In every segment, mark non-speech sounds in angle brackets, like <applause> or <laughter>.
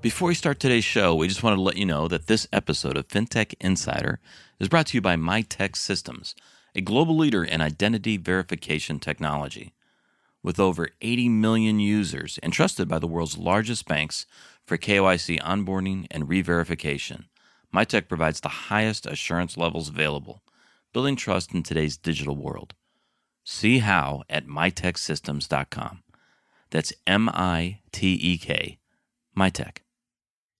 Before we start today's show, we just wanted to let you know that this episode of FinTech Insider is brought to you by Mitek Systems, a global leader in identity verification technology. With over 80 million users and trusted by the world's largest banks for KYC onboarding and re verification, Mitek provides the highest assurance levels available, building trust in today's digital world. See how at miteksystems.com. That's M I T E K, Mitek.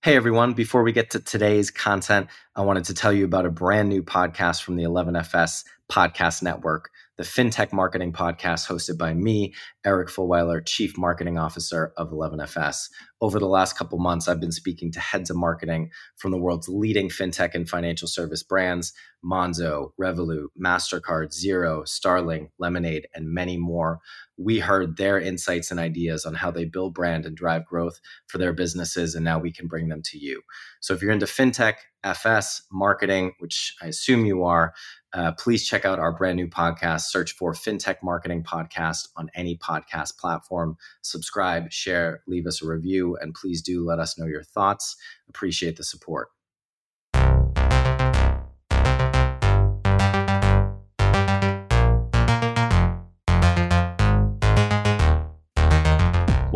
Hey everyone, before we get to today's content, I wanted to tell you about a brand new podcast from the 11FS Podcast Network, the FinTech Marketing Podcast hosted by me, Eric Fulwiler, Chief Marketing Officer of 11FS. Over the last couple months, I've been speaking to heads of marketing from the world's leading fintech and financial service brands Monzo, Revolut, MasterCard, Zero, Starling, Lemonade, and many more. We heard their insights and ideas on how they build brand and drive growth for their businesses, and now we can bring them to you. So if you're into fintech, FS, marketing, which I assume you are, uh, please check out our brand new podcast. Search for FinTech Marketing Podcast on any podcast platform. Subscribe, share, leave us a review, and please do let us know your thoughts. Appreciate the support.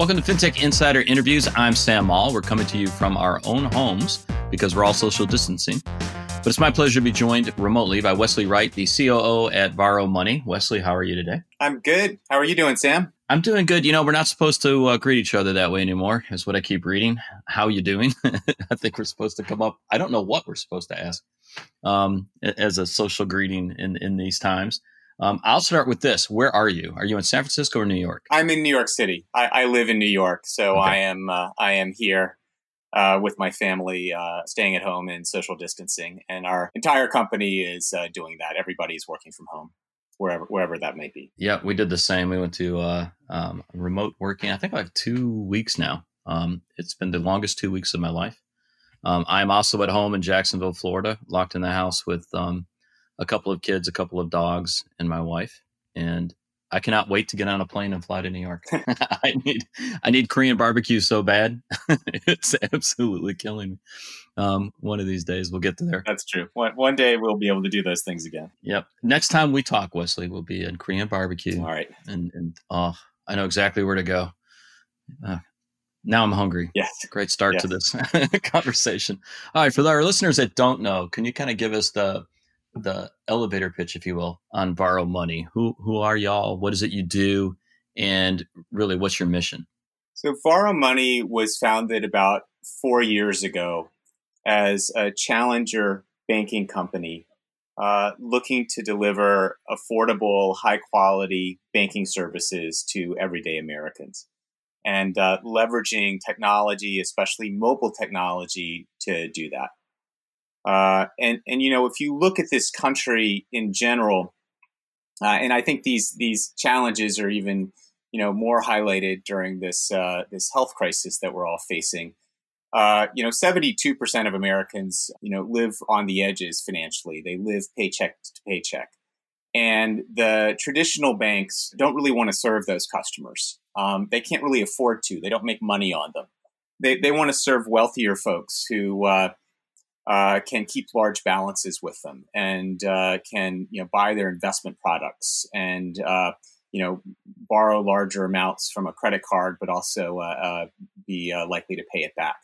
Welcome to FinTech Insider Interviews. I'm Sam Maule. We're coming to you from our own homes because we're all social distancing. But it's my pleasure to be joined remotely by Wesley Wright, the COO at Varo Money. Wesley, how are you today? I'm good. How are you doing, Sam? I'm doing good. You know, we're not supposed to uh, greet each other that way anymore, is what I keep reading. How you doing? <laughs> I think we're supposed to come up. I don't know what we're supposed to ask um, as a social greeting in, in these times. Um, I'll start with this. Where are you? Are you in San Francisco or New York? I'm in New York City. I, I live in New York, so okay. I am uh, I am here uh, with my family, uh, staying at home and social distancing. And our entire company is uh, doing that. Everybody's working from home, wherever wherever that may be. Yeah, we did the same. We went to uh, um, remote working. I think I have two weeks now. Um, it's been the longest two weeks of my life. Um, I'm also at home in Jacksonville, Florida, locked in the house with um, a couple of kids, a couple of dogs, and my wife. And I cannot wait to get on a plane and fly to New York. <laughs> <laughs> I need I need Korean barbecue so bad. <laughs> it's absolutely killing me. Um, one of these days we'll get to there. That's true. One, one day we'll be able to do those things again. Yep. Next time we talk, Wesley, we'll be in Korean barbecue. All right. And and oh, I know exactly where to go. Uh, now I'm hungry. Yes. Great start yes. to this conversation. All right. For our listeners that don't know, can you kind of give us the the elevator pitch, if you will, on Varo Money. Who who are y'all? What is it you do? And really, what's your mission? So Varo Money was founded about four years ago as a challenger banking company uh, looking to deliver affordable, high quality banking services to everyday Americans and uh, leveraging technology, especially mobile technology, to do that. Uh, and and you know, if you look at this country in general, uh, and I think these these challenges are even you know more highlighted during this uh, this health crisis that we're all facing. Uh, you know, seventy two percent of Americans you know live on the edges financially. They live paycheck to paycheck, and the traditional banks don't really want to serve those customers. Um, they can't really afford to. They don't make money on them. They they want to serve wealthier folks who uh, can keep large balances with them and uh, can you know buy their investment products and uh, you know borrow larger amounts from a credit card, but also uh, uh, be uh, likely to pay it back.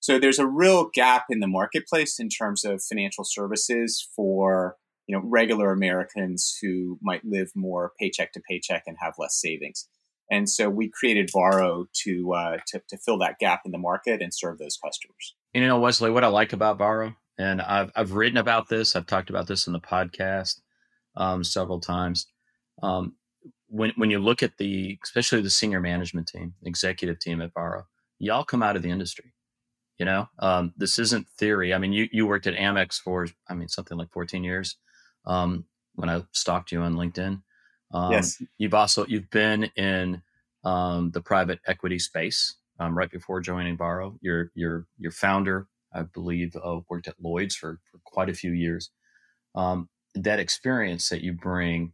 So there's a real gap in the marketplace in terms of financial services for you know regular Americans who might live more paycheck to paycheck and have less savings. And so we created Varo to, uh, to, to fill that gap in the market and serve those customers. You know, Wesley, what I like about Varo, and I've I've written about this, I've talked about this in the podcast um, several times. Um, when when you look at the, especially the senior management team, executive team at Varo, y'all come out of the industry. You know, um, this isn't theory. I mean, you you worked at Amex for, I mean, something like 14 years. Um, when I stalked you on LinkedIn, um, yes, you've also you've been in um, the private equity space um, right before joining Varo. Your your your founder, I believe, uh, worked at Lloyd's for, for quite a few years. Um, that experience that you bring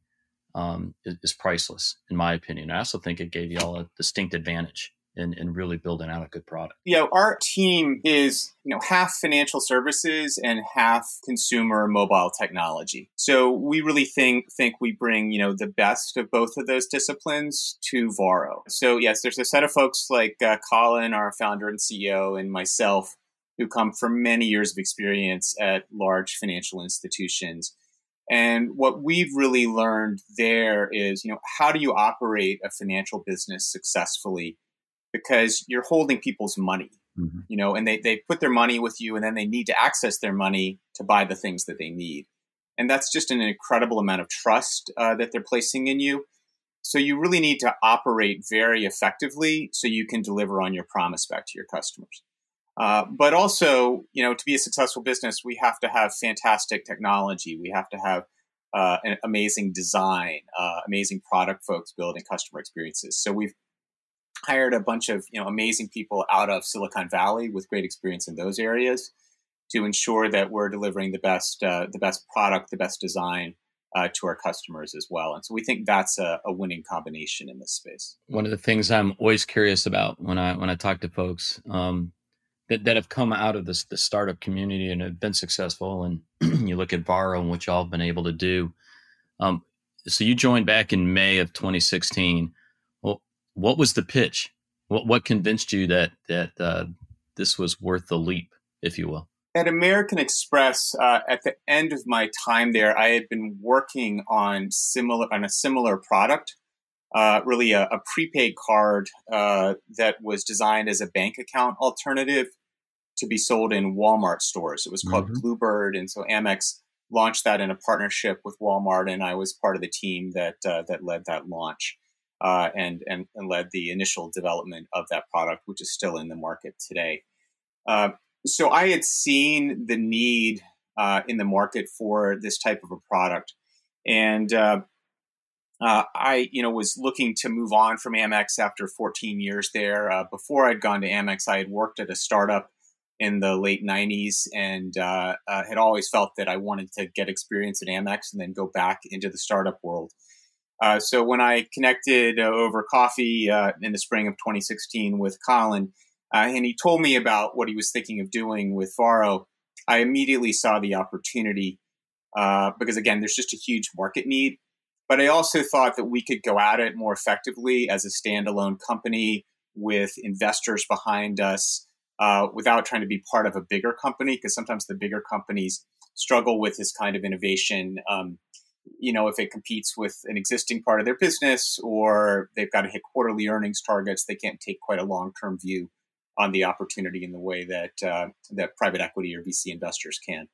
um, is, is, priceless, in my opinion. I also think it gave you all a distinct advantage and, and really building out a good product? Yeah, our team is you know half financial services and half consumer mobile technology. So we really think think we bring you know the best of both of those disciplines to Varo. So yes, there's a set of folks like uh, Colin, our founder and CEO, and myself who come from many years of experience at large financial institutions. And what we've really learned there is, you know, how do you operate a financial business successfully because you're holding people's money, mm-hmm. you know, and they, they put their money with you and then they need to access their money to buy the things that they need. And that's just an incredible amount of trust uh, that they're placing in you. So you really need to operate very effectively so you can deliver on your promise back to your customers. Uh, but also, you know, to be a successful business, we have to have fantastic technology. We have to have uh, an amazing design, uh, amazing product folks building customer experiences. So we've hired a bunch of you know amazing people out of Silicon Valley with great experience in those areas to ensure that we're delivering the best uh, the best product, the best design uh, to our customers as well. And so we think that's a, a, winning combination in this space. One of the things I'm always curious about when I when I talk to folks um, that that have come out of this the startup community and have been successful, and <clears throat> you look at Varo and what y'all have been able to do. Um, so you joined back in May of 2016 what was the pitch? What what convinced you that that uh, this was worth the leap, if you will? At American Express, uh, at the end of my time there, I had been working on similar on a similar product, uh, really a, a, prepaid card uh, that was designed as a bank account alternative to be sold in Walmart stores. It was called mm-hmm. Bluebird, and so Amex launched that in a partnership with Walmart, and I was part of the team that uh, that led that launch uh, and, and, and led the initial development of that product, which is still in the market today. Uh, so I had seen the need uh, in the market for this type of a product, and uh, uh, I, you know, was looking to move on from Amex after 14 years there. Uh, before I'd gone to Amex, I had worked at a startup in the late 90s and had always felt that I wanted to get experience at Amex and then go back into the startup world. Uh, so when I connected uh, over coffee uh, in the spring of 2016 with Colin, uh, and he told me about what he was thinking of doing with Varo, I immediately saw the opportunity uh, because again, there's just a huge market need. But I also thought that we could go at it more effectively as a standalone company with investors behind us, without trying to be part of a bigger company. Because sometimes the bigger companies struggle with this kind of innovation. Um, you know, if it competes with an existing part of their business or they've got to hit quarterly earnings targets, they can't take quite a long term view on the opportunity in the way that uh, that private equity or VC investors can.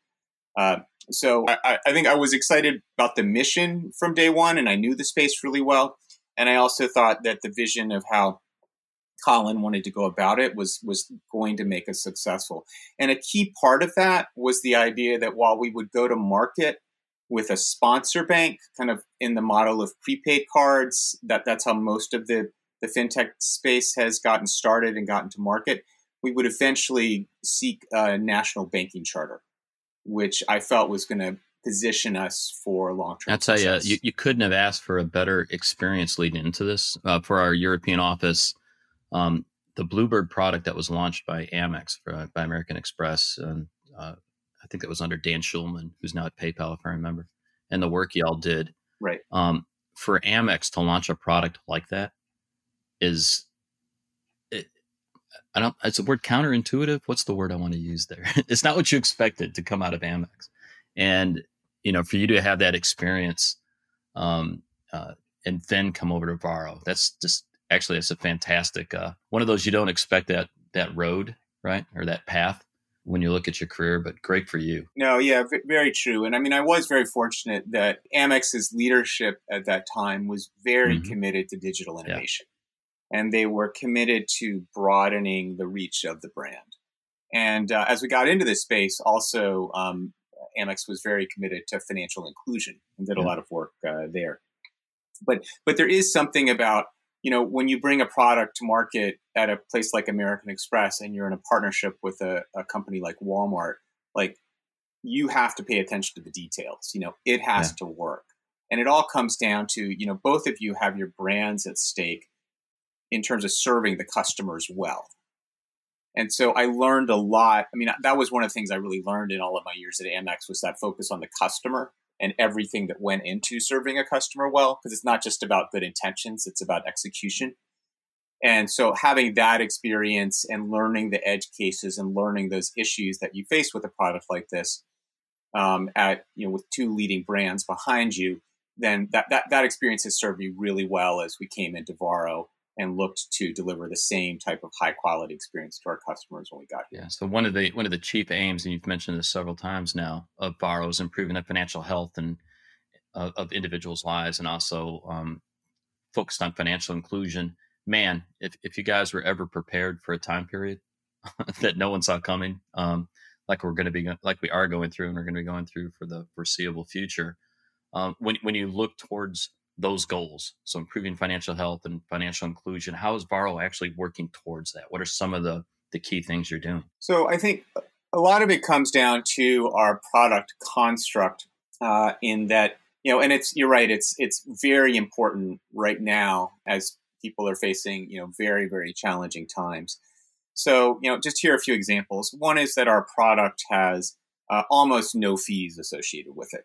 Uh, so I, I, think I was excited about the mission from day one, and I knew the space really well. And I also thought that the vision of how Colin wanted to go about it was was going to make us successful. And a key part of that was the idea that while we would go to market with a sponsor bank, kind of in the model of prepaid cards. That that's how most of the the fintech space has gotten started and gotten to market. We would eventually seek a national banking charter, which I felt was going to position us for long term. I'll tell you, you, you couldn't have asked for a better experience leading into this uh, for our European office. Um, the Bluebird product that was launched by Amex for, by American Express and uh, I think that was under Dan Schulman, who's now at PayPal, if I remember, and the work y'all did. Right. Um, for Amex to launch a product like that is, it, I don't. It's a word counterintuitive. What's the word I want to use there? <laughs> it's not what you expected to come out of Amex, and you know, for you to have that experience, um, uh, and then come over to Varo, that's just actually it's a fantastic uh, one of those you don't expect that that road right or that path when you look at your career, but great for you. No, yeah, v- very true. And I mean, I was very fortunate that Amex's leadership at that time was very mm-hmm. committed to digital innovation. Yeah. And they were committed to broadening the reach of the brand. And uh, as we got into this space, also, um, Amex was very committed to financial inclusion and did a lot of work uh, there. But but there is something about you know, when you bring a product to market at a place like American Express and you're in a partnership with a, a company like Walmart, like you have to pay attention to the details. You know, it has yeah. to work. And it all comes down to, you know, both of you have your brands at stake. in terms of serving the customers well. And so I learned a lot. I mean, that was one of the things I really learned in all of my years at Amex was that focus on the customer and everything that went into serving a customer well, because it's not just about good intentions, it's about execution. And so having that experience and learning the edge cases and learning those issues that you face with a product like this um, at, you know, with two leading brands behind you, then that, that, that experience has served me really well as we came into Varo and looked to deliver the same type of high quality experience to our customers when we got here. Yeah. So one of the one of the chief aims, and you've mentioned this several times now, of Varo is improving the financial health and uh, of individuals' lives, and also um, focused on financial inclusion. Man, if if you guys were ever prepared for a time period <laughs> that no one saw coming, um, like we're going to be like we are going through, and we're going to be going through for the foreseeable future, um, when when you look towards those goals. So improving financial health and financial inclusion. How is Varo actually working towards that? What are some of the, the key things you're doing? So I think a lot of it comes down to our product construct uh, in that, you know, and it's, you're right. It's, it's very important right now as people are facing, you know, very, very challenging times. So, you know, just here a few examples. One is that our product has uh, almost no fees associated with it.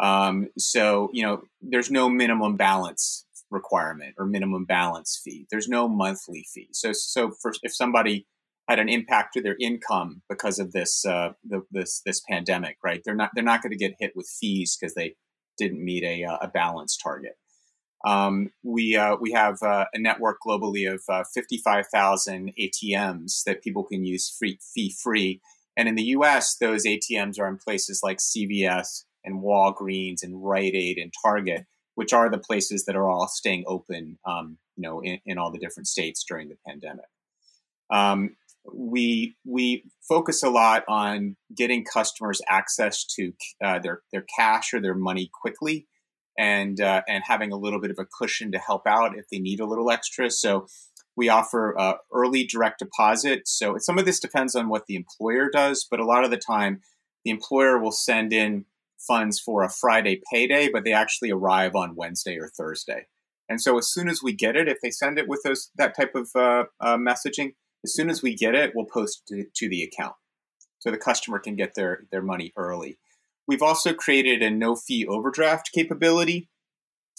Um, so, you know, there's no minimum balance requirement or minimum balance fee. There's no monthly fee. So, so for, if somebody had an impact to their income because of this uh, the, this this pandemic, right? They're not they're not going to get hit with fees because they didn't meet a, uh, a balance target. Um, we uh, we have uh, a network globally of uh, 55,000 ATMs that people can use free fee free, and in the U.S., those ATMs are in places like CVS, and Walgreens and Rite Aid and Target, which are the places that are all staying open, um, you know, in, in, all the different states during the pandemic. Um, we we focus a lot on getting customers access to uh, their their cash or their money quickly, and uh, and having a little bit of a cushion to help out if they need a little extra. So we offer uh, early direct deposit. So some of this depends on what the employer does, but a lot of the time, the employer will send in funds for a Friday payday, but they actually arrive on Wednesday or Thursday. And so as soon as we get it, if they send it with those that type of uh, uh, messaging, as soon as we get it, we'll post to, to the account, so the customer can get their their money early. We've also created a no fee overdraft capability.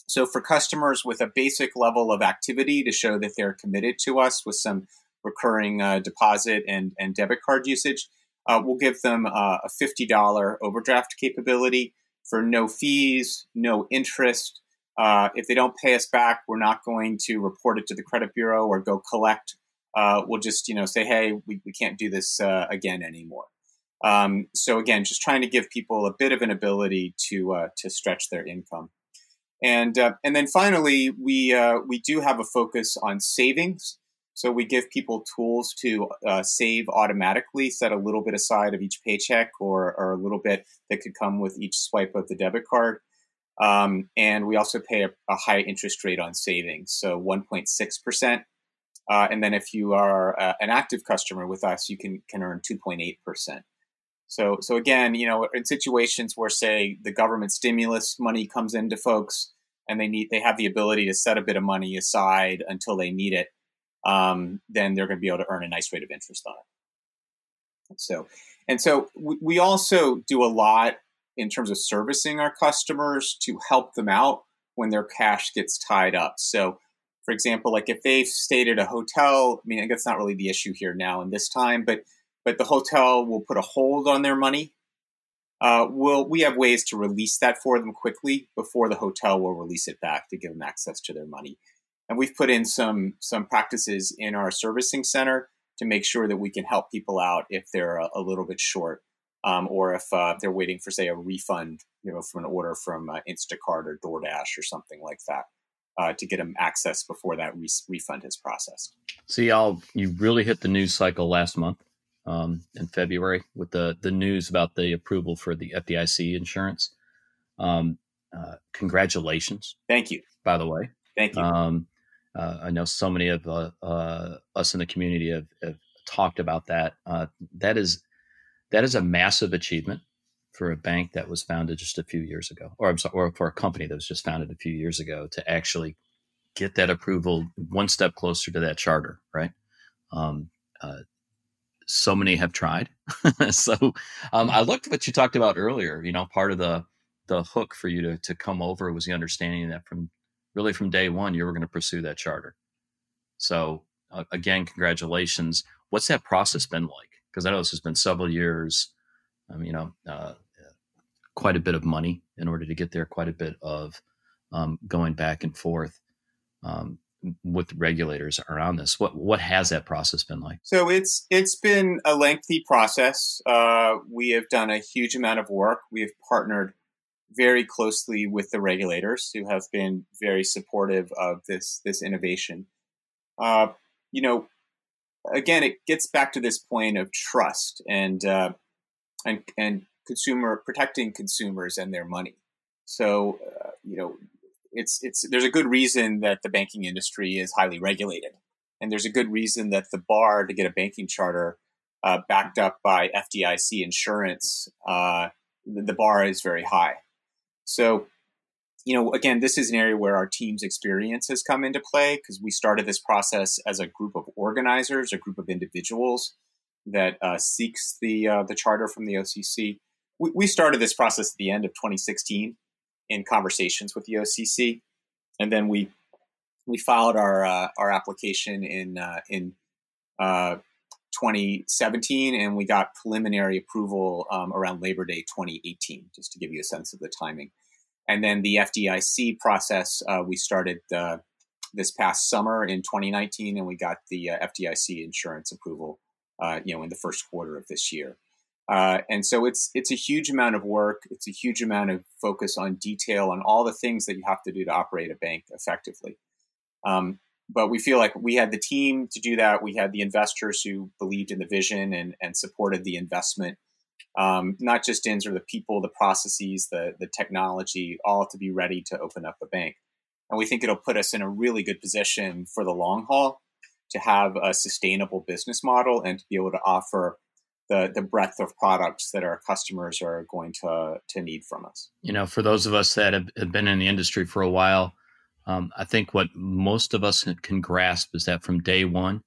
So for customers with a basic level of activity to show that they're committed to us with some recurring uh, deposit and, and debit card usage, uh, we'll give them uh, a $50 overdraft capability for no fees, no interest. Uh, if they don't pay us back, we're not going to report it to the credit bureau or go collect. Uh, we'll just, you know, say, hey, we, we can't do this uh, again anymore. Um, so again, just trying to give people a bit of an ability to uh, to stretch their income. And and then finally, we we do have a focus on savings. So we give people tools to uh, save automatically, set a little bit aside of each paycheck or, or, a little bit that could come with each swipe of the debit card. Um, and we also pay a, a, high interest rate on savings, so 1.6%. Uh, and then if you are uh, an active customer with us, you can, can earn 2.8%. So, so again, you know, in situations where, say, the government stimulus money comes into folks and they need, they have the ability to set a bit of money aside until they need it um, then they're going to be able to earn a nice rate of interest on it. So, and so we, we also do a lot in terms of servicing our customers to help them out when their cash gets tied up. So, for example, like if they've stayed at a hotel, I mean, I guess not really the issue here now in this time, but but the hotel will put a hold on their money. Uh, we'll, we have ways to release that for them quickly before the hotel will release it back to give them access to their money and we've put in some some practices in our servicing center to make sure that we can help people out if they're a, a little bit short um, or if uh, they're waiting for say a refund you know from an order from uh, instacart or doordash or something like that uh, to get them access before that re- refund is processed. See y'all you really hit the news cycle last month um, in february with the the news about the approval for the fdic insurance. Um, uh, congratulations. Thank you. By the way. Thank you. Um, uh, I know so many of uh, uh, us in the community have, have talked about that. Uh, that is that is a massive achievement for a bank that was founded just a few years ago, or I'm sorry, or for a company that was just founded a few years ago to actually get that approval one step closer to that charter, right? Um, uh, so many have tried. <laughs> so um, I looked at what you talked about earlier. You know, part of the the hook for you to to come over was the understanding that from really from day one you were going to pursue that charter. So uh, again, congratulations. What's that process been like? Because I know this has been several years. Um, you know, uh, quite a bit of money in order to get there. Quite a bit of um, going back and forth. Um, with regulators around this. What what has that process been like? So it's it's been a lengthy process. Uh, we have done a huge amount of work. We have partnered very closely with the regulators who have been very supportive of this this innovation. Uh, you know, again, it gets back to this point of trust and uh, and and consumer protecting consumers and their money. So uh, you know, it's it's there's a good reason that the banking industry is highly regulated, and there's a good reason that the bar to get a banking charter uh, backed up by FDIC insurance, uh, the, the bar is very high. So, you know, again, this is an area where our team's experience has come into play because we started this process as a group of organizers, a group of individuals that uh, seeks the uh, the charter from the OCC. We, we started this process at the end of 2016 in conversations with the OCC, and then we we filed our uh, our application in uh, in uh, 2017, and we got preliminary approval um, around Labor Day 2018, just to give you a sense of the timing. And then the FDIC process uh, we started uh, this past summer in 2019, and we got the uh, FDIC insurance approval, you know, in the first quarter of this year. Uh, and so it's it's a huge amount of work. It's a huge amount of focus on detail on all the things that you have to do to operate a bank effectively. Um, but we feel like we had the team to do that. We had the investors who believed in the vision and, and supported the investment, um, not just in sort of the people, the processes, the the technology, all to be ready to open up a bank. And we think it'll put us in a really good position for the long haul to have a sustainable business model and to be able to offer the the breadth of products that our customers are going to to need from us. You know, for those of us that have, have been in the industry for a while, um, I think what most of us can grasp is that from day one,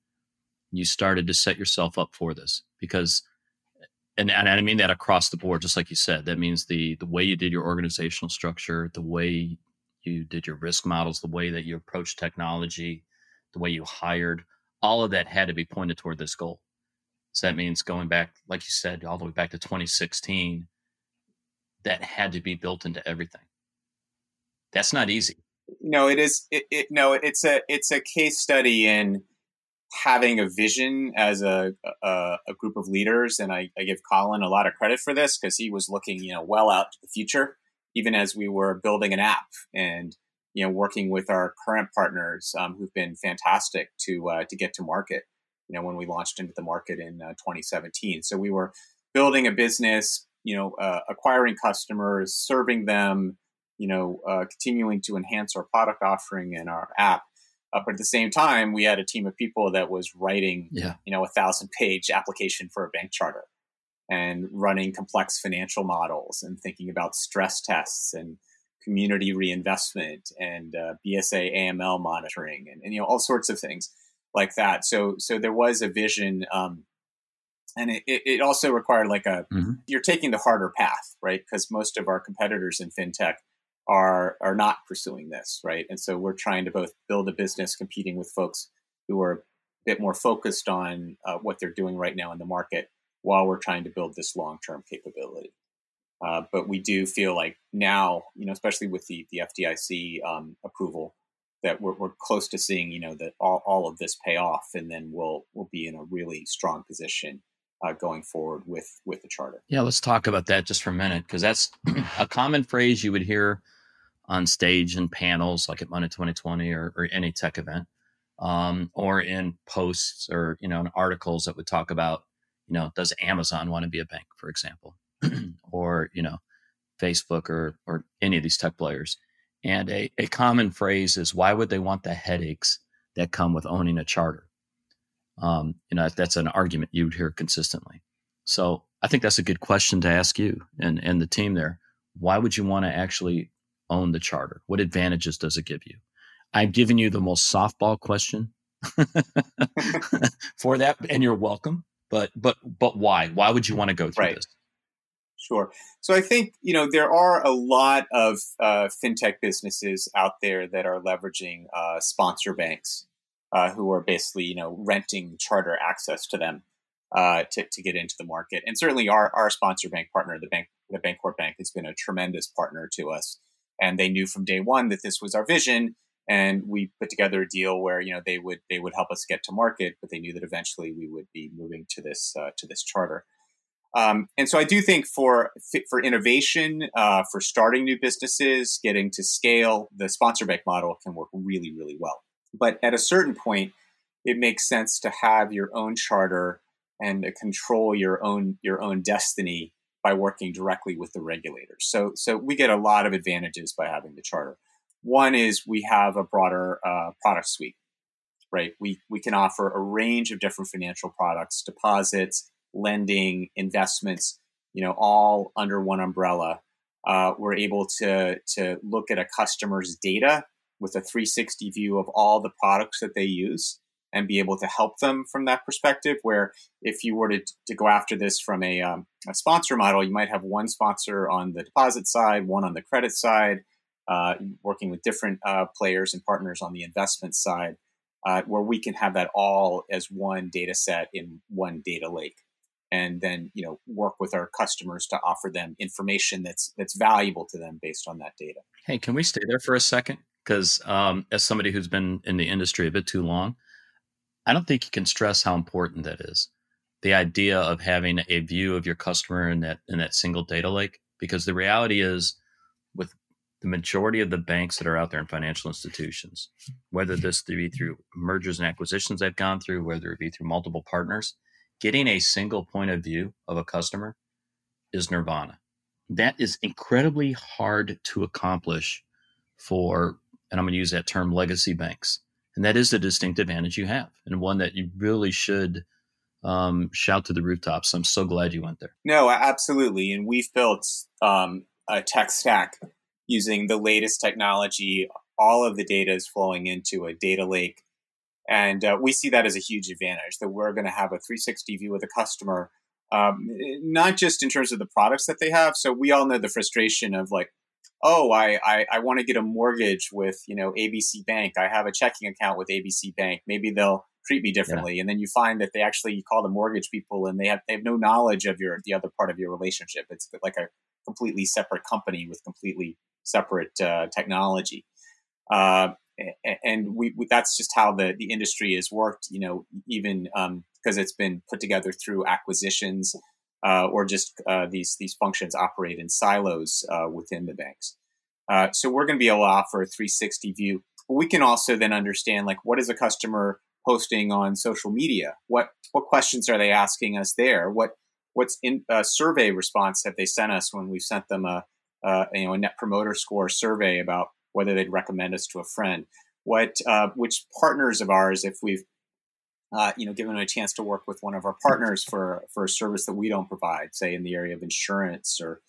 you started to set yourself up for this because. And, and I mean that across the board, just like you said. That means the the way you did your organizational structure, the way you did your risk models, the way that you approached technology, the way you hired, all of that had to be pointed toward this goal. So that means going back, like you said, all the way back to 2016, that had to be built into everything. That's not easy. No, it is. It, it, no, it's a it's a case study in having a vision as a a, a group of leaders, and I, I, give Colin a lot of credit for this because he was looking, you know, well out to the future, even as we were building an app and you know working with our current partners um, who've been fantastic to uh, to get to market you know, when we launched into the market in uh, 2017. So we were building a business, you know, uh, acquiring customers, serving them, you know, uh, continuing to enhance our product offering and our app. Uh, but at the same time, we had a team of people that was writing, yeah. you know, a thousand page application for a bank charter and running complex financial models and thinking about stress tests and community reinvestment and uh, BSA AML monitoring and, and, you know all sorts of things like that. So so there was a vision, um, and it, it also required like a mm-hmm. you're taking the harder path, right? Because most of our competitors in fintech are are not pursuing this, right? And so we're trying to both build a business competing with folks who are a bit more focused on uh, what they're doing right now in the market, while we're trying to build this long term capability. Uh, but we do feel like now, you know, especially with the the FDIC um, approval, that we're, we're close to seeing, you know, that all, all of this pay off, and then we'll we'll be in a really strong position uh, going forward with with the charter. Yeah, let's talk about that just for a minute because that's <clears throat> a common phrase you would hear on stage and panels like at Money 2020 or, or any tech event, um, or in posts or you know in articles that would talk about, you know, does Amazon want to be a bank, for example, <clears throat> or you know, Facebook or or any of these tech players and a, a common phrase is, why would they want the headaches that come with owning a charter? Um, you know, that's an argument you would hear consistently. So I think that's a good question to ask you and, and the team there. Why would you want to actually own the charter? What advantages does it give you? I've given you the most softball question <laughs> for that, and you're welcome. But but but why? Why would you want to go through right. this? Sure. So I think you know there are a lot of uh, fintech businesses out there that are leveraging uh, sponsor banks, uh, who are basically you know renting charter access to them uh, to, to get into the market. And certainly our, our sponsor bank partner, the bank, the Bancorp Bank, has been a tremendous partner to us. And they knew from day one that this was our vision. And we put together a deal where you know they would they would help us get to market, but they knew that eventually we would be moving to this uh, to this charter. Um, and so I do think for for innovation, uh, for starting new businesses, getting to scale, the sponsor bank model can work really really well. But at a certain point, it makes sense to have your own charter and control your own your own destiny by working directly with the regulators. So so we get a lot of advantages by having the charter. One is we have a broader uh, product suite, right? We we can offer a range of different financial products, deposits, lending, investments, you know, all under one umbrella. Uh, we're able to to look at a customer's data with a 360 view of all the products that they use and be able to help them from that perspective. Where if you were to, to go after this from a, um, a sponsor model, you might have one sponsor on the deposit side, one on the credit side, uh, working with different uh, players and partners on the investment side, uh, where we can have that all as one data set in one data lake. And then, you know, work with our customers to offer them information that's that's valuable to them based on that data. Hey, can we stay there for a second? Because um, as somebody who's been in the industry a bit too long, I don't think you can stress how important that is. The idea of having a view of your customer in that in that single data lake, because the reality is, with the majority of the banks that are out there in financial institutions, whether this be through mergers and acquisitions they've gone through, whether it be through multiple partners, getting a single point of view of a customer is nirvana. That is incredibly hard to accomplish for, and I'm going to use that term, legacy banks. And that is a distinct advantage you have and one that you really should um, shout to the rooftops. I'm so glad you went there. No absolutely and we've built um, a tech stack using the latest technology all of the data is flowing into a data lake and uh, we see that as a huge advantage that we're going to have a 360 view of the customer um, not just in terms of the products that they have so we all know the frustration of like oh, I, I, I want to get a mortgage with, you know, ABC Bank. I have a checking account with ABC Bank. Maybe they'll treat me differently. Yeah. And then you find that they actually you call the mortgage people and they have they have no knowledge of your the other part of your relationship. It's like a completely separate company with completely separate uh, technology. Uh, and we, we, that's just how the, the industry has worked, you know, even because um, it's been put together through acquisitions uh, or just uh, these these functions operate in silos uh, within the banks. Uh, so we're going to be able to offer a 360 view. But we can also then understand like what is a customer posting on social media? What what questions are they asking us there? What what's in a survey response have they sent us when we've sent them a, a you know a net promoter score survey about whether they'd recommend us to a friend? What uh, which partners of ours, if we've uh, you know, given a chance to work with one of our partners for for a service that we don't provide, say in the area of insurance or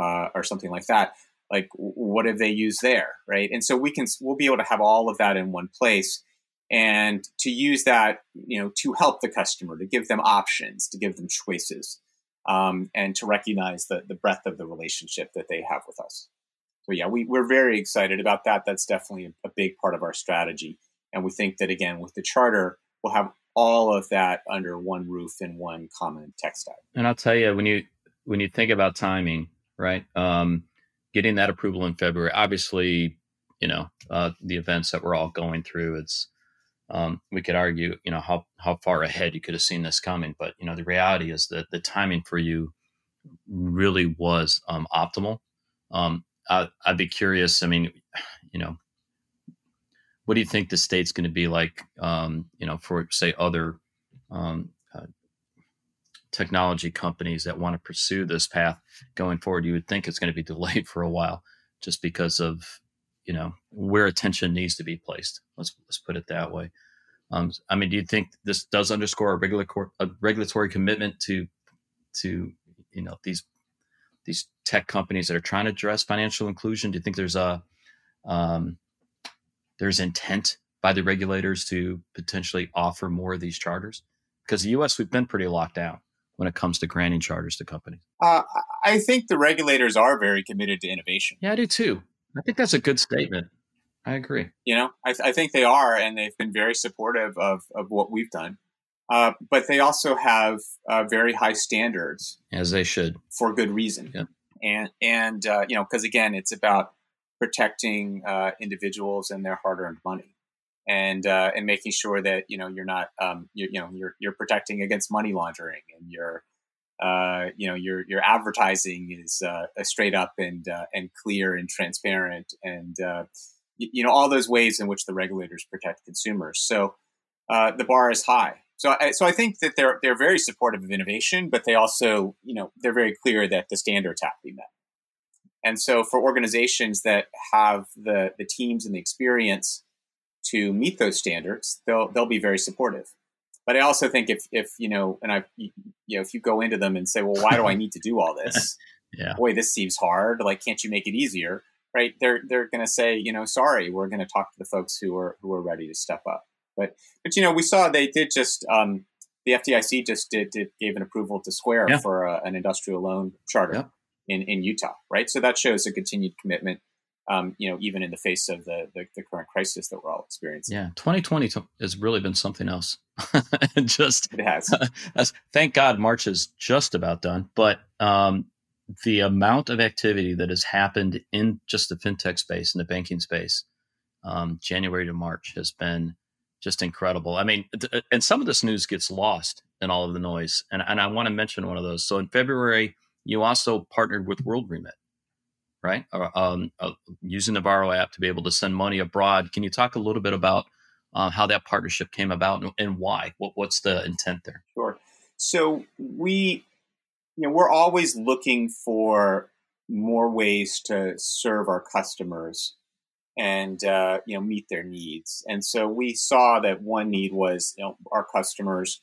uh, or something like that. Like, what have they used there, right? And so we can we'll be able to have all of that in one place, and to use that, you know, to help the customer, to give them options, to give them choices, um, and to recognize the the breadth of the relationship that they have with us. So yeah, we, we're very excited about that. That's definitely a, a big part of our strategy, and we think that again with the charter, we'll have all of that under one roof in one common stack. And I'll tell you when you when you think about timing, right? Um, getting that approval in February, obviously, you know, uh, the events that we're all going through, it's um, we could argue, you know, how how far ahead you could have seen this coming, but you know, the reality is that the timing for you really was um, optimal. Um, I, I'd be curious. I mean, <sighs> you know, what do you think the state's going to be like? Um, you know, for say other um, uh, technology companies that want to pursue this path going forward, you would think it's going to be <laughs> delayed for a while, just because of you know where attention needs to be placed. Let's let's put it that way. Um, I mean, do you think this does underscore a regulatory a regulatory commitment to to you know these these tech companies that are trying to address financial inclusion? Do you think there's a um, there's intent by the regulators to potentially offer more of these charters? Because the U.S. we've been pretty locked down when it comes to granting charters to companies. Uh, I think the regulators are very committed to innovation. Yeah, I do too. I think that's a good statement. I agree. You know, I, I think they are, and they've been very supportive of, of what we've done. Uh, but they also have uh, very high standards, as they should, for good reason. Yeah. And and uh, you know, because again, it's about protecting uh, individuals and their hard-earned money, and uh, and making sure that you know you're not um, you, you know you're you're protecting against money laundering, and you're uh, you know your your advertising is uh, straight up and and clear and transparent, and you know all those ways in which the regulators protect consumers. So the bar is high so, I, so I think that they're they're very supportive of innovation, but they also, you know, they're very clear that the standards have to be met. And so, for organizations that have the the teams and the experience to meet those standards, they'll they'll be very supportive. But I also think if if you know, and I, you know, if you go into them and say, well, why do I need to do all this? <laughs> yeah. Boy, this seems hard. Like, can't you make it easier? Right? They're they're going to say, you know, sorry, we're going to talk to the folks who are who are ready to step up. But but you know, we saw they did just um, the FDIC just did, did gave an approval to Square yeah. for a, an industrial loan charter. In in Utah, right? So that shows a continued commitment. Um, you know, even in the face of the, the, the current crisis that we're all experiencing. Yeah, 2020 has really been something else. <laughs> just it has. <laughs> thank God March is just about done, but um, the amount of activity that has happened in just the fintech space and the banking space, um, January to March, has been just incredible. I mean, uh, and some of this news gets lost in all of the noise. And, and I want to mention one of those. So in February, you also partnered with WorldRemit, right? Uh, um, uh, using app to be able to send money abroad. Can you talk a little bit about uh, how that partnership came about and, and why? What, what's the intent there? Sure. So we, you know, we're always looking for more ways to serve our customers and uh, you know meet their needs. And so we saw that one need was you know our customers.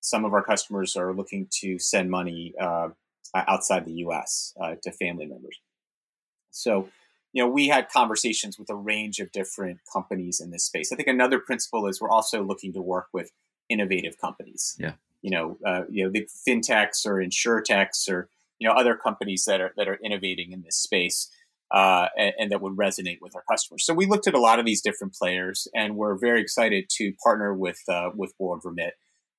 Some of our customers are looking to send money uh, outside the U.S. Uh, to family members. So you know we had conversations with a range of different companies in this space. I think another principle is we're also looking to work with innovative companies. Yeah. You know, uh, you know the fintechs or insurtechs or you know other companies that are that are innovating in this space uh, and, and, that would resonate with our customers. So we looked at a lot of these different players, and we're very excited to partner with uh, with WorldRemit.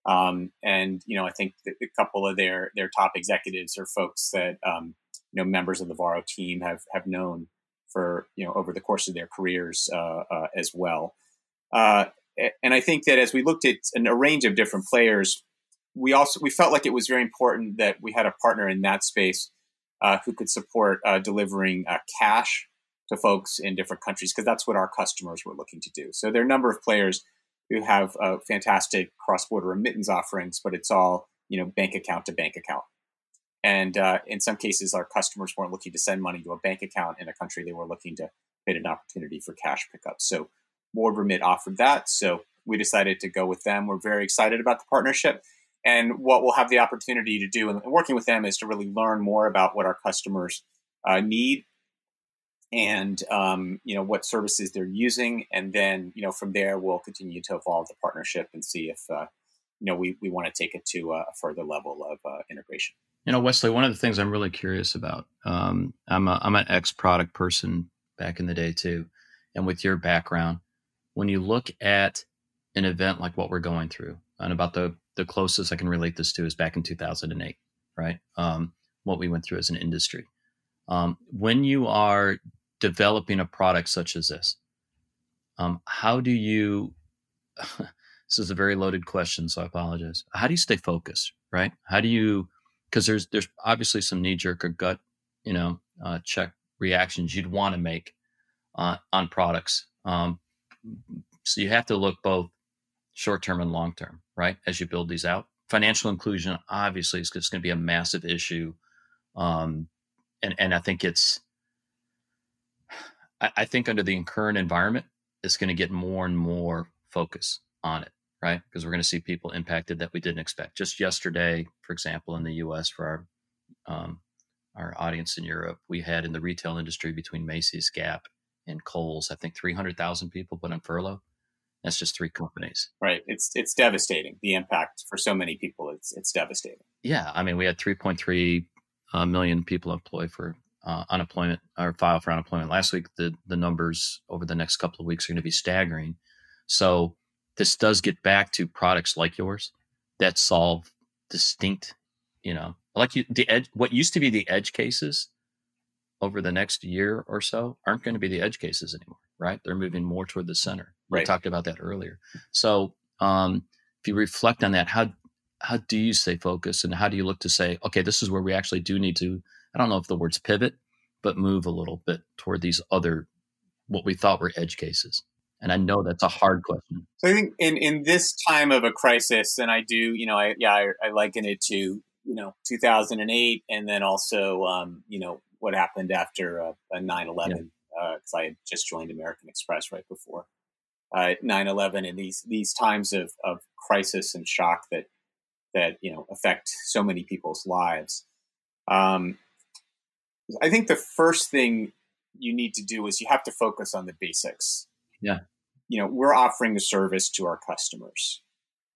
Um, and you know, I think a couple of their their top executives are folks that um, you know members of the Varo team have have known for you know over the course of their careers uh, uh as well. Uh, and I think that as we looked at a range of different players, we also we felt like it was very important that we had a partner in that space uh, who could support uh, delivering uh, cash to folks in different countries because that's what our customers were looking to do. So there are a number of players who have uh, fantastic cross-border remittance offerings, but it's all you know bank account to bank account. And uh, in some cases, our customers weren't looking to send money to a bank account in a country; they were looking to create an opportunity for cash pickup. So WorldRemit offered that, so we decided to go with them. We're very excited about the partnership. And what we'll have the opportunity to do and working with them is to really learn more about what our customers uh, need and um, you know what services they're using, and then you know from there we'll continue to evolve the partnership and see if uh, you know we, we want to take it to a further level of uh, integration. You know, Wesley, one of the things I'm really curious about. Um, I'm a, I'm an ex product person back in the day too, and with your background, when you look at an event like what we're going through, and about the the closest I can relate this to is back in 2008, right? Um, what we went through as an industry. Um, when you are developing a product such as this, um, how do you? <laughs> this is a very loaded question, so I apologize. How do you stay focused, right? How do you? Because there's there's obviously some knee jerk or gut, you know, uh, check reactions you'd want to make uh, on products. Um, so you have to look both short term and long term, right? As you build these out, financial inclusion obviously is going to be a massive issue, um, and and I think it's, I, I think under the current environment, it's going to get more and more focus on it, right? Because we're going to see people impacted that we didn't expect. Just yesterday, for example, in the U.S. for our um, our audience in Europe, we had in the retail industry between Macy's, Gap, and Kohl's, I think 300,000 people put on furlough. That's just three companies. Right. It's it's devastating. The impact for so many people, it's it's devastating. Yeah, I mean, we had 3.3 uh, million people employed for uh, unemployment or file for unemployment last week. The the numbers over the next couple of weeks are going to be staggering. So this does get back to products like yours that solve distinct, you know, like you, the edge. What used to be the edge cases over the next year or so aren't going to be the edge cases anymore, right? They're moving more toward the center. Right. We talked about that earlier. So um, if you reflect on that, how how do you stay focused and how do you look to say, okay, this is where we actually do need to, I don't know if the words pivot, but move a little bit toward these other what we thought were edge cases. And I know that's a hard question. So I think in, in this time of a crisis, and I do, you know, I, yeah, I, I liken it to, you know, 2008 and then also, um, you know, what happened after uh, 9-11 because uh, I had just joined American Express right before uh, 9-11 and these these times of, of crisis and shock that that you know affect so many people's lives. Um, I think the first thing you need to do is you have to focus on the basics. Yeah, you know we're offering a service to our customers.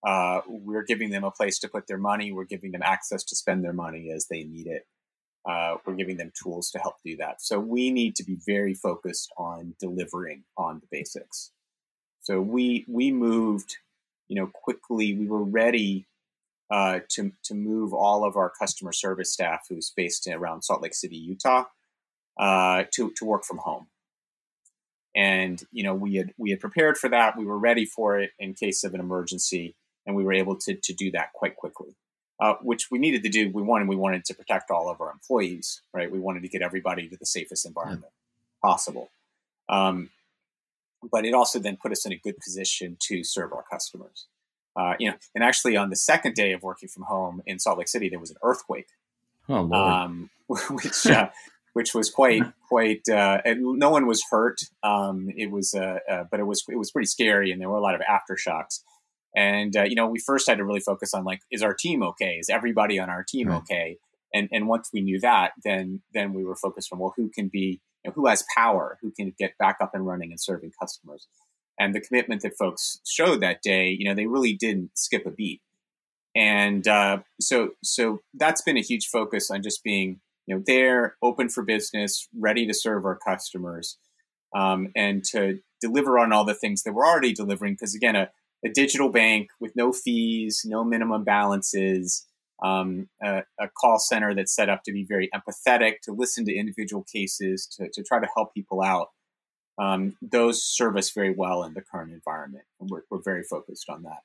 Uh, we're giving them a place to put their money. We're giving them access to spend their money as they need it uh, we're giving them tools to help do that. So we need to be very focused on delivering on the basics. So we we moved, you know, quickly. We were ready uh, to to move all of our customer service staff, who's based around Salt Lake City, Utah, uh, to to work from home. And you know, we had we had prepared for that. We were ready for it in case of an emergency, and we were able to to do that quite quickly uh, which we needed to do. We wanted we wanted to protect all of our employees, right? We wanted to get everybody to the safest environment yeah. possible. Um, but it also then put us in a good position to serve our customers. Uh, you know, and actually on the second day of working from home in Salt Lake City, there was an earthquake, oh, um, <laughs> which uh, which was quite quite. Uh, no one was hurt. Um, it was, uh, uh, but it was it was pretty scary, and there were a lot of aftershocks. And uh, you know, we first had to really focus on like, is our team okay? Is everybody on our team right. okay? And and once we knew that, then then we were focused on well, who can be, you know, who has power, who can get back up and running and serving customers. And the commitment that folks showed that day, you know, they really didn't skip a beat. And uh, so so that's been a huge focus on just being you know there, open for business, ready to serve our customers, um, and to deliver on all the things that we're already delivering. Because again, a a digital bank with no fees, no minimum balances, um, a, a, call center that's set up to be very empathetic, to listen to individual cases, to, to try to help people out. Um, those serve us very well in the current environment, and we're, we're very focused on that.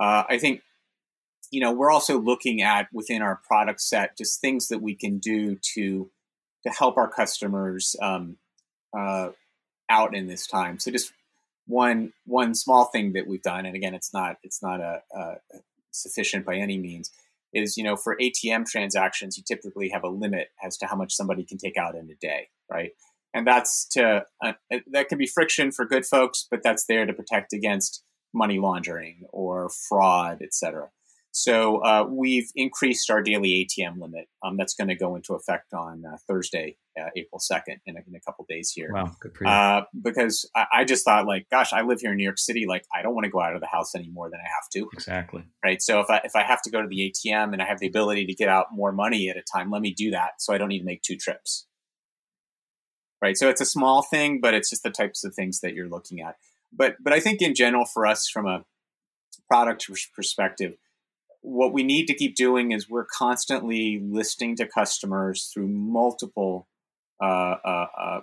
Uh, I think, you know, we're also looking at within our product set just things that we can do to to help our customers um, uh, out in this time. So just one one small thing that we've done, and again, it's not it's not a, a sufficient by any means, is you know for ATM transactions, you typically have a limit as to how much somebody can take out in a day, right? And that's to uh, that can be friction for good folks, but that's there to protect against money laundering or fraud, et cetera. So uh, we've increased our daily ATM limit. Um, that's going to go into effect on uh, Thursday, uh, April second, in, in, a couple days here. Wow, good for you. Uh, because I, I, just thought, like, gosh, I live here in New York City. Like, I don't want to go out of the house any more than I have to. Exactly. Right. So if I if I have to go to the ATM and I have the ability to get out more money at a time, let me do that. So I don't need to make two trips. Right. So it's a small thing, but it's just the types of things that you're looking at. But but I think in general, for us, from a product perspective what we need to keep doing is we're constantly listening to customers through multiple uh, uh, uh,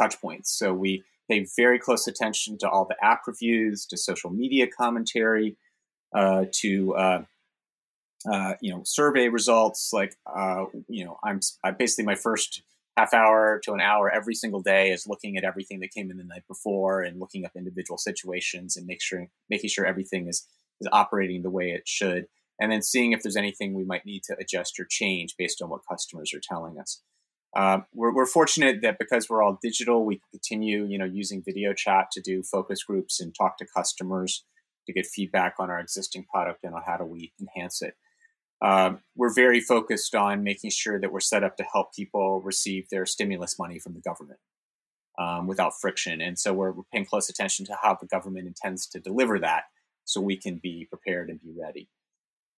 touch points. So we pay very close attention to all the app reviews, to social media commentary, uh, to uh, uh, you know survey results. Like you know, I'm I basically my first half hour to an hour every single day is looking at everything that came in the night before and looking up individual situations and make sure making sure everything is is operating the way it should and then seeing if there's anything we might need to adjust or change based on what customers are telling us. Uh, we're, we're, fortunate that because we're all digital, we can continue, you know, using video chat to do focus groups and talk to customers to get feedback on our existing product and on how do we enhance it. Uh, we're very focused on making sure that we're set up to help people receive their stimulus money from the government. um, without friction. And so we're, we're, paying close attention to how the government intends to deliver that so we can be prepared and be ready.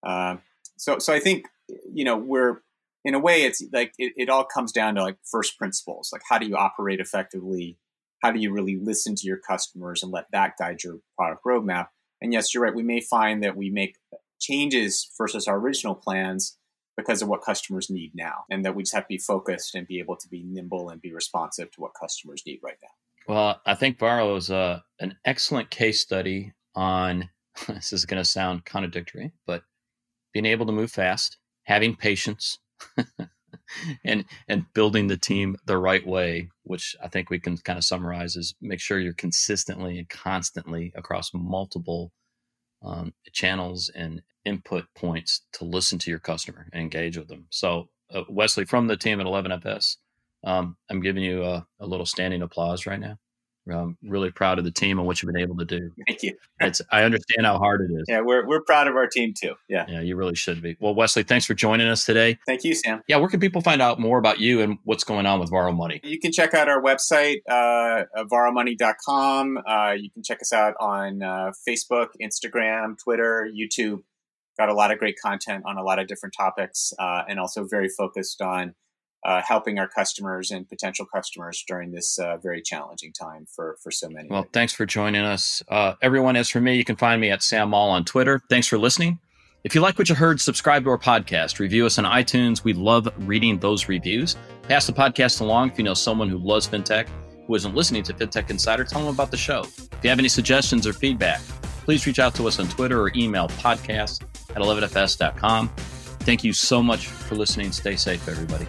Um, so, so I think, you know, we're, in a way, it's like it, it all comes down to like first principles. Like, how do you operate effectively? How do you really listen to your customers and let that guide your product roadmap? And yes, you're right. We may find that we make changes versus our original plans because of what customers need now, and that we just have to be focused and be able to be nimble and be responsive to what customers need right now. Well, I think Varo is uh, an excellent case study on <laughs> this is going to sound contradictory, but being able to move fast, having patience, <laughs> and and building the team the right way, which I think we can kind of summarize as make sure you're consistently and constantly across multiple um, channels and input points to listen to your customer and engage with them. So, uh, Wesley, from the team at 11FS, um, I'm giving you a, a, little standing applause right now. I'm really proud of the team and what you've been able to do. Thank you. It's I understand how hard it is. Yeah, we're we're proud of our team too. Yeah. Yeah, you really should be. Well, Wesley, thanks for joining us today. Thank you, Sam. Yeah, where can people find out more about you and what's going on with Varo Money? You can check out our website, uh, varomoney.com. Uh, you can check us out on uh, Facebook, Instagram, Twitter, YouTube. Got a lot of great content on a lot of different topics, uh, and also very focused on uh, helping our customers and potential customers during this uh, very challenging time for for so many. Well, thanks for joining us, uh, everyone. As for me, you can find me at Sam Maule on Twitter. Thanks for listening. If you like what you heard, subscribe to our podcast. Review us on iTunes. We love reading those reviews. Pass the podcast along if you know someone who loves fintech who isn't listening to FinTech Insider. Tell them about the show. If you have any suggestions or feedback, please reach out to us on Twitter or email podcast at 11fs.com. Thank you so much for listening. Stay safe, everybody.